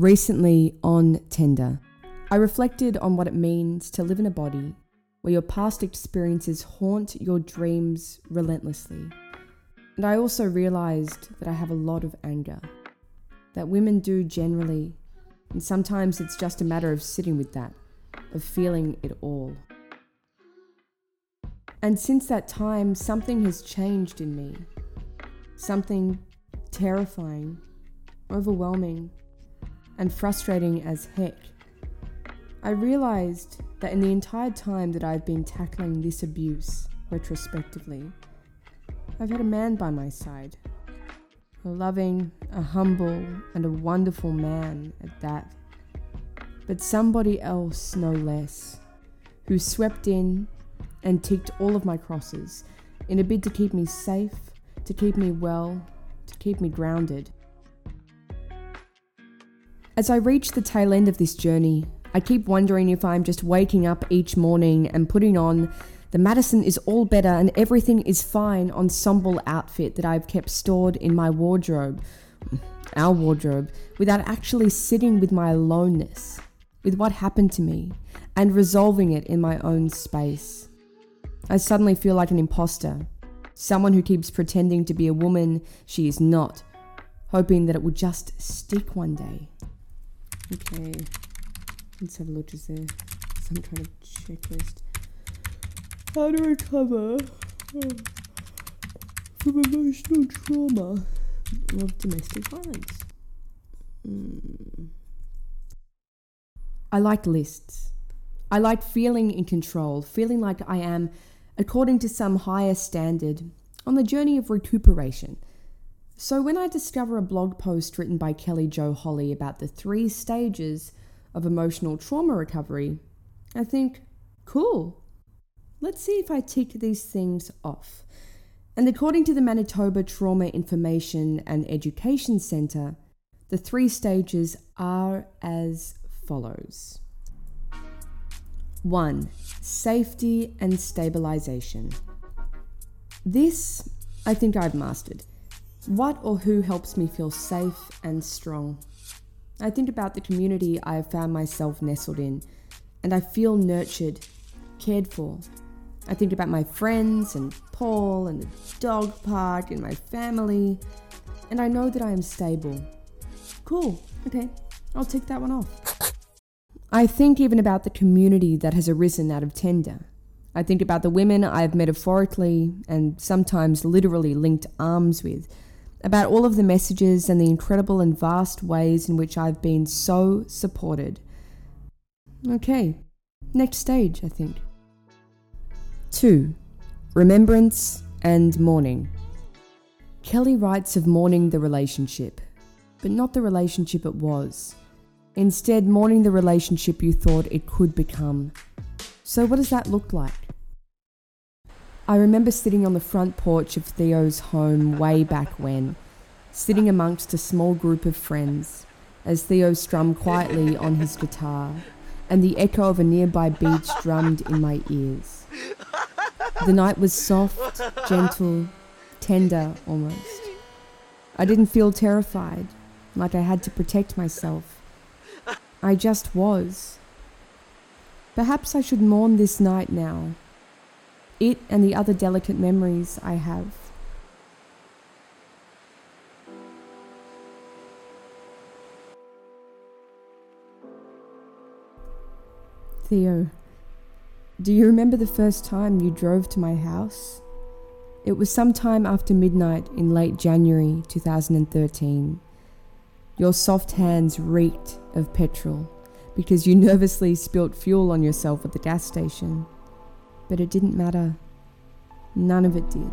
Recently on Tender, I reflected on what it means to live in a body where your past experiences haunt your dreams relentlessly. And I also realized that I have a lot of anger, that women do generally, and sometimes it's just a matter of sitting with that, of feeling it all. And since that time, something has changed in me. Something terrifying, overwhelming, and frustrating as heck. I realized that in the entire time that I've been tackling this abuse retrospectively, I've had a man by my side. A loving, a humble, and a wonderful man at that. But somebody else, no less, who swept in and ticked all of my crosses in a bid to keep me safe, to keep me well, to keep me grounded. As I reach the tail end of this journey, I keep wondering if I'm just waking up each morning and putting on the Madison is all better and everything is fine ensemble outfit that I've kept stored in my wardrobe, our wardrobe, without actually sitting with my aloneness, with what happened to me, and resolving it in my own space. I suddenly feel like an imposter, someone who keeps pretending to be a woman she is not, hoping that it will just stick one day. Okay, let's have a look. Is there some kind of checklist? How to recover from emotional trauma of domestic violence? Mm. I like lists. I like feeling in control, feeling like I am, according to some higher standard, on the journey of recuperation. So when I discover a blog post written by Kellie Jo Holly about the three stages of emotional trauma recovery, I think, cool. Let's see if I tick these things off. And according to the Manitoba Trauma Information and Education Centre, the three stages are as follows 1. Safety and stabilization. This I think I've mastered. What or who helps me feel safe and strong? I think about the community I have found myself nestled in, and I feel nurtured, cared for. I think about my friends and Paul and the dog park and my family, and I know that I am stable. Cool, okay, I'll take that one off. I think even about the community that has arisen out of Tender. I think about the women I have metaphorically and sometimes literally linked arms with, about all of the messages and the incredible and vast ways in which I've been so supported. Okay, next stage, I think. 2. Remembrance and mourning. Kellie writes of mourning the relationship, but not the relationship it was. Instead, mourning the relationship you thought it could become. So, what does that look like? I remember sitting on the front porch of Theo's home way back when, sitting amongst a small group of friends, as Theo strummed quietly on his guitar, and the echo of a nearby beach drummed in my ears. The night was soft, gentle, tender almost. I didn't feel terrified, like I had to protect myself. I just was. Perhaps I should mourn this night now. It and the other delicate memories I have. Theo, do you remember the first time you drove to my house? It was sometime after midnight in late January 2013. Your soft hands reeked of petrol because you nervously spilt fuel on yourself at the gas station. But it didn't matter. None of it did.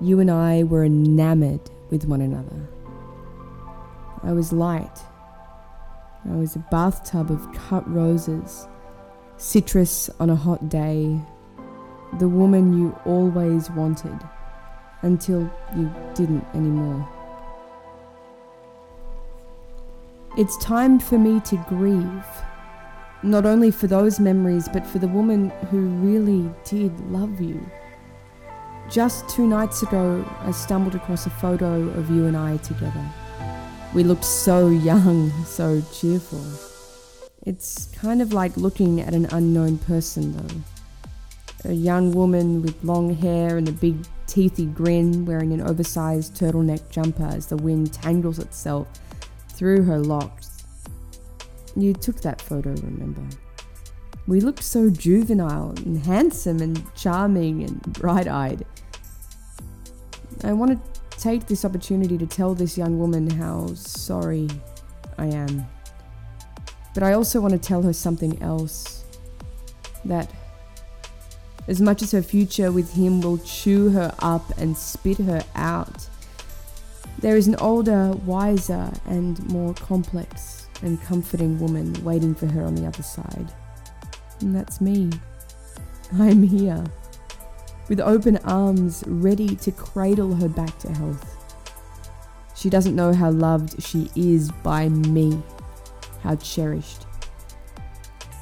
You and I were enamored with one another. I was light. I was a bathtub of cut roses, citrus on a hot day, the woman you always wanted until you didn't anymore. It's time for me to grieve, not only for those memories, but for the woman who really did love you. Just two nights ago, I stumbled across a photo of you and I together. We looked so young, so cheerful. It's kind of like looking at an unknown person, though. A young woman with long hair and a big teethy grin, wearing an oversized turtleneck jumper as the wind tangles itself through her locks. You took that photo, remember? We looked so juvenile and handsome and charming and bright eyed. I want to take this opportunity to tell this young woman how sorry I am. But I also want to tell her something else. That as much as her future with him will chew her up and spit her out, there is an older, wiser, and more complex and comforting woman waiting for her on the other side. And that's me. I'm here, with open arms ready to cradle her back to health. She doesn't know how loved she is by me, how cherished.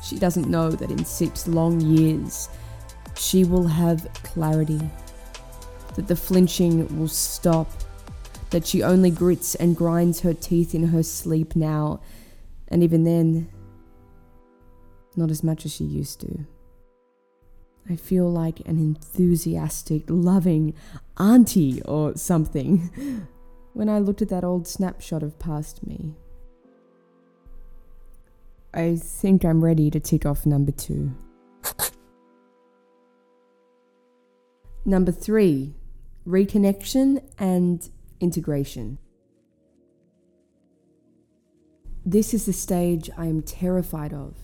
She doesn't know that in six long years, she will have clarity, that the flinching will stop, that she only grits and grinds her teeth in her sleep now, and even then, not as much as she used to. I feel like an enthusiastic, loving auntie or something when I looked at that old snapshot of past me. I think I'm ready to tick off number two. number three, reconnection and integration. This is the stage I am terrified of.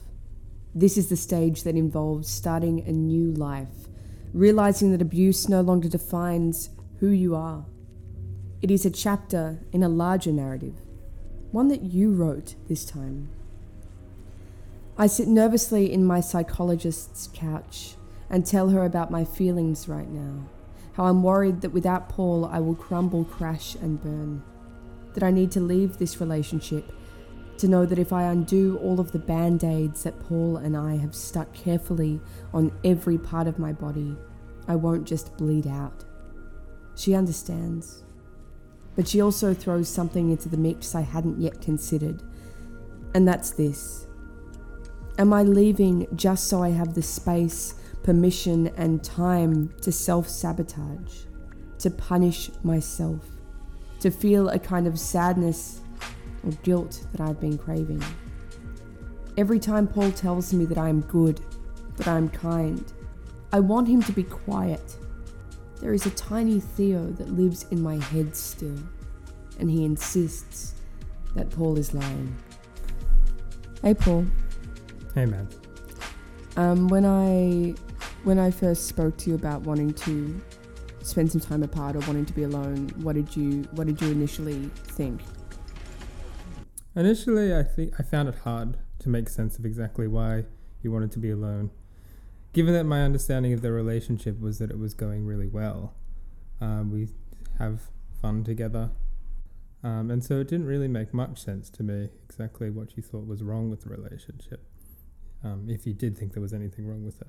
This is the stage that involves starting a new life, realizing that abuse no longer defines who you are. It is a chapter in a larger narrative, one that you wrote this time. I sit nervously in my psychologist's couch and tell her about my feelings right now. How I'm worried that without Paul, I will crumble, crash, and burn. That I need to leave this relationship to know that if I undo all of the band aids that Paul and I have stuck carefully on every part of my body, I won't just bleed out. She understands. But she also throws something into the mix I hadn't yet considered, and that's this. Am I leaving just so I have the space, permission, and time to self sabotage, to punish myself, to feel a kind of sadness or guilt that I've been craving. Every time Paul tells me that I am good, that I am kind, I want him to be quiet. There is a tiny Theo that lives in my head still, and he insists that Paul is lying. Hey, Paul. Hey, man. Um, when I when I first spoke to you about wanting to spend some time apart or wanting to be alone, what did you what did you initially think? Initially, I think I found it hard to make sense of exactly why he wanted to be alone, given that my understanding of the relationship was that it was going really well. Um, we have fun together, um, and so it didn't really make much sense to me exactly what you thought was wrong with the relationship, um, if you did think there was anything wrong with it.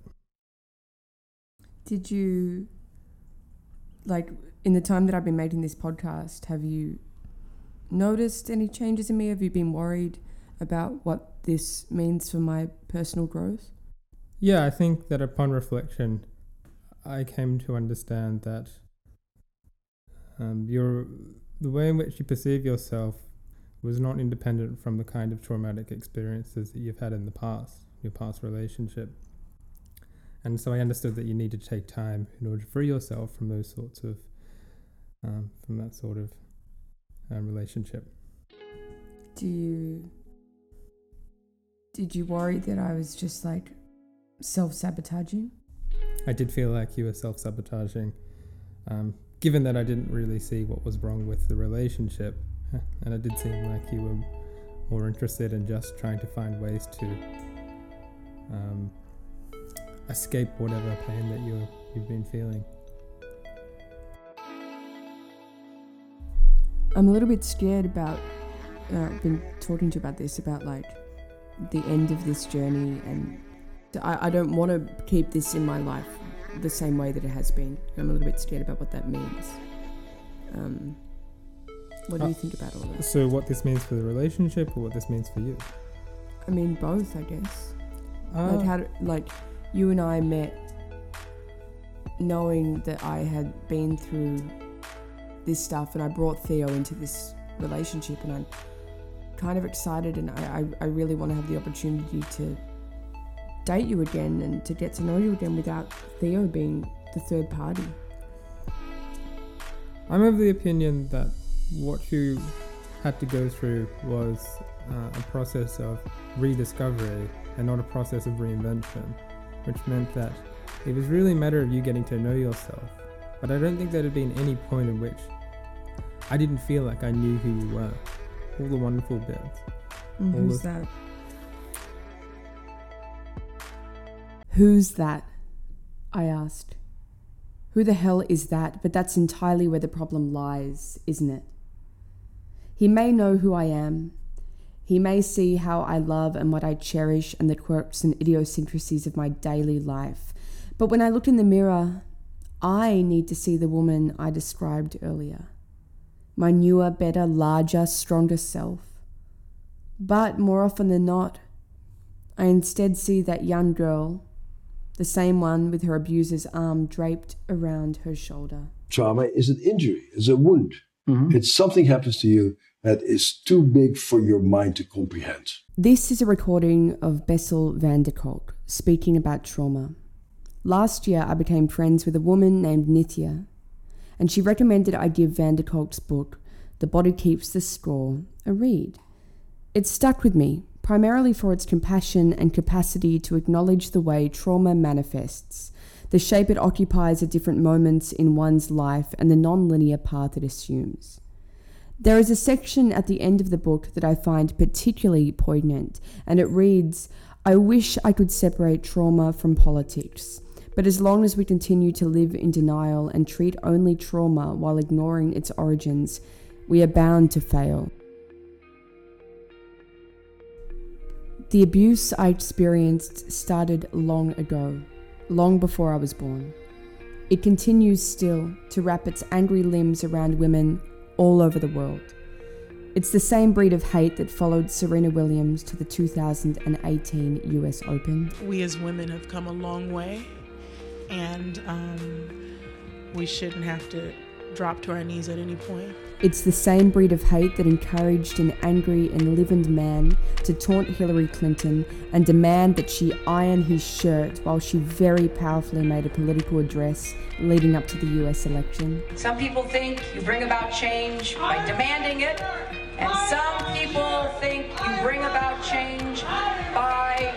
Did you, like, in the time that I've been making this podcast, have you noticed any changes in me? Have you been worried about what this means for my personal growth? Yeah, I think that upon reflection, I came to understand that um, your the way in which you perceive yourself was not independent from the kind of traumatic experiences that you've had in the past, your past relationship. And so I understood that you need to take time in order to free yourself from those sorts of, um, from that sort of um, relationship. Do you did you worry that I was just like self sabotaging? I did feel like you were self sabotaging, um, given that I didn't really see what was wrong with the relationship, and it did seem like you were more interested in just trying to find ways to um, escape whatever pain that you you've been feeling. I'm a little bit scared about. Uh, I've been talking to you about this about like the end of this journey, and I, I don't want to keep this in my life the same way that it has been. I'm a little bit scared about what that means. Um, What do you Uh, think about all this? So, what this means for the relationship, or what this means for you? I mean, both, I guess. Uh, like how, d- like, you and I met, knowing that I had been through this stuff, and I brought Theo into this relationship, and I'm kind of excited, and I, I, I really want to have the opportunity to date you again and to get to know you again without Theo being the third party. I'm of the opinion that what you had to go through was uh, a process of rediscovery and not a process of reinvention, which meant that it was really a matter of you getting to know yourself. But I don't think there had been any point in which I didn't feel like I knew who you were. All the wonderful bits. Mm, All who's the- that? Who's that? I asked. Who the hell is that? But that's entirely where the problem lies, isn't it? He may know who I am. He may see how I love and what I cherish and the quirks and idiosyncrasies of my daily life. But when I look in the mirror, I need to see the woman I described earlier. My newer, better, larger, stronger self. But more often than not, I instead see that young girl, the same one with her abuser's arm draped around her shoulder. Trauma is an injury, is a wound. Mm-hmm. It's something happens to you that is too big for your mind to comprehend. This is a recording of Bessel van der Kolk speaking about trauma. Last year, I became friends with a woman named Nithya, and she recommended I give van der Kolk's book, The Body Keeps the Score, a read. It stuck with me, primarily for its compassion and capacity to acknowledge the way trauma manifests, the shape it occupies at different moments in one's life, and the non-linear path it assumes. There is a section at the end of the book that I find particularly poignant, and it reads I wish I could separate trauma from politics, but as long as we continue to live in denial and treat only trauma while ignoring its origins, we are bound to fail. The abuse I experienced started long ago, long before I was born. It continues still to wrap its angry limbs around women all over the world. It's the same breed of hate that followed Serena Williams to the 2018 US Open. we as women have come a long way and um, we shouldn't have to drop to our knees at any point. It's the same breed of hate that encouraged an angry and livid man to taunt Hillary Clinton and demand that she iron his shirt while she very powerfully made a political address leading up to the US election. Some people think you bring about change by demanding it, and some people think you bring about change by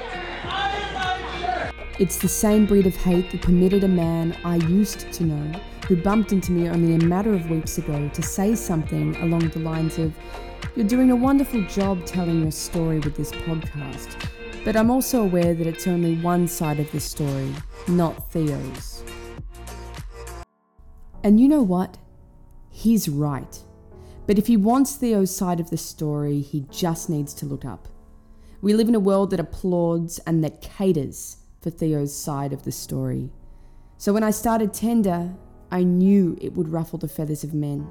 It's the same breed of hate that permitted a man I used to know, who bumped into me only a matter of weeks ago, to say something along the lines of, You're doing a wonderful job telling your story with this podcast. But I'm also aware that it's only one side of the story, not Theo's. And you know what? He's right. But if he wants Theo's side of the story, he just needs to look up. We live in a world that applauds and that caters for Theo's side of the story. So when I started Tender, I knew it would ruffle the feathers of men.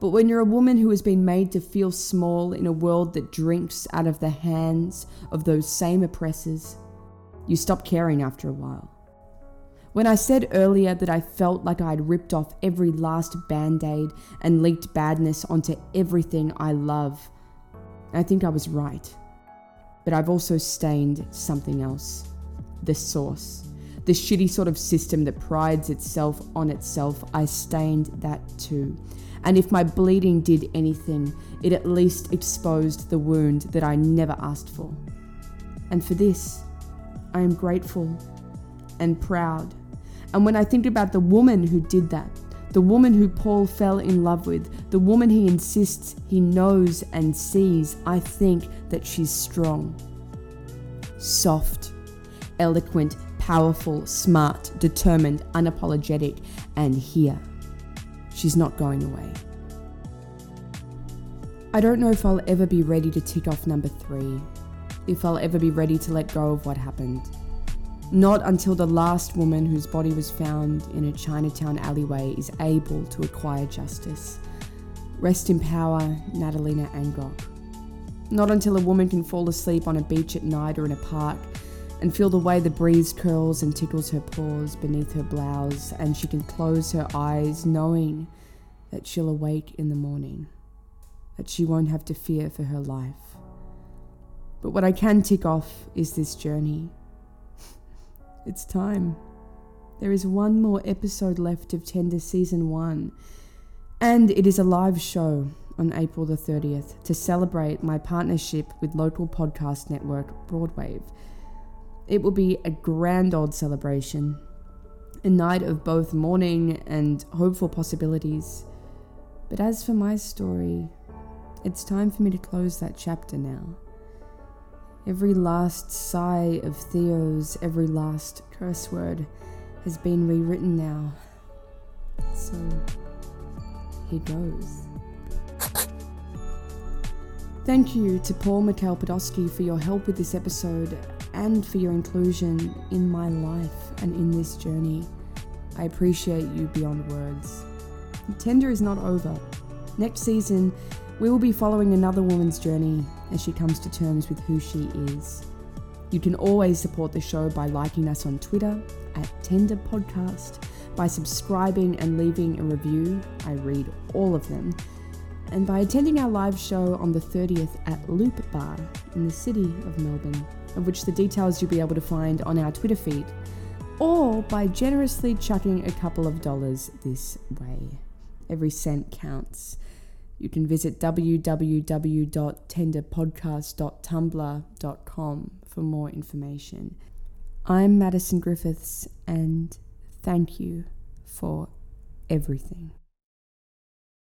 But when you're a woman who has been made to feel small in a world that drinks out of the hands of those same oppressors, you stop caring after a while. When I said earlier that I felt like I'd ripped off every last band aid and leaked badness onto everything I love, I think I was right. But I've also stained something else the source. The shitty sort of system that prides itself on itself, I stained that too. And if my bleeding did anything, it at least exposed the wound that I never asked for. And for this, I am grateful and proud. And when I think about the woman who did that, the woman who Paul fell in love with, the woman he insists he knows and sees, I think that she's strong. Soft, eloquent, powerful, smart, determined, unapologetic, and here. She's not going away. I don't know if I'll ever be ready to tick off number three, if I'll ever be ready to let go of what happened. Not until the last woman whose body was found in a Chinatown alleyway is able to acquire justice. Rest in power, Natalina Angok. Not until a woman can fall asleep on a beach at night or in a park and feel the way the breeze curls and tickles her paws beneath her blouse, and she can close her eyes knowing that she'll awake in the morning, that she won't have to fear for her life. But what I can tick off is this journey. it's time. There is one more episode left of Tender Season 1, and it is a live show on April the 30th to celebrate my partnership with local podcast network Broadwave. It will be a grand old celebration, a night of both mourning and hopeful possibilities. But as for my story, it's time for me to close that chapter now. Every last sigh of Theo's, every last curse word has been rewritten now. So, here goes. Thank you to Paul Mikhail Podolsky for your help with this episode and for your inclusion in my life and in this journey. I appreciate you beyond words. Tender is not over. Next season, we will be following another woman's journey as she comes to terms with who she is. You can always support the show by liking us on Twitter at Tender Podcast, by subscribing and leaving a review. I read all of them. And by attending our live show on the 30th at Loop Bar in the city of Melbourne, of which the details you'll be able to find on our Twitter feed, or by generously chucking a couple of dollars this way. Every cent counts. You can visit www.tenderpodcast.tumblr.com for more information. I'm Madison Griffiths, and thank you for everything.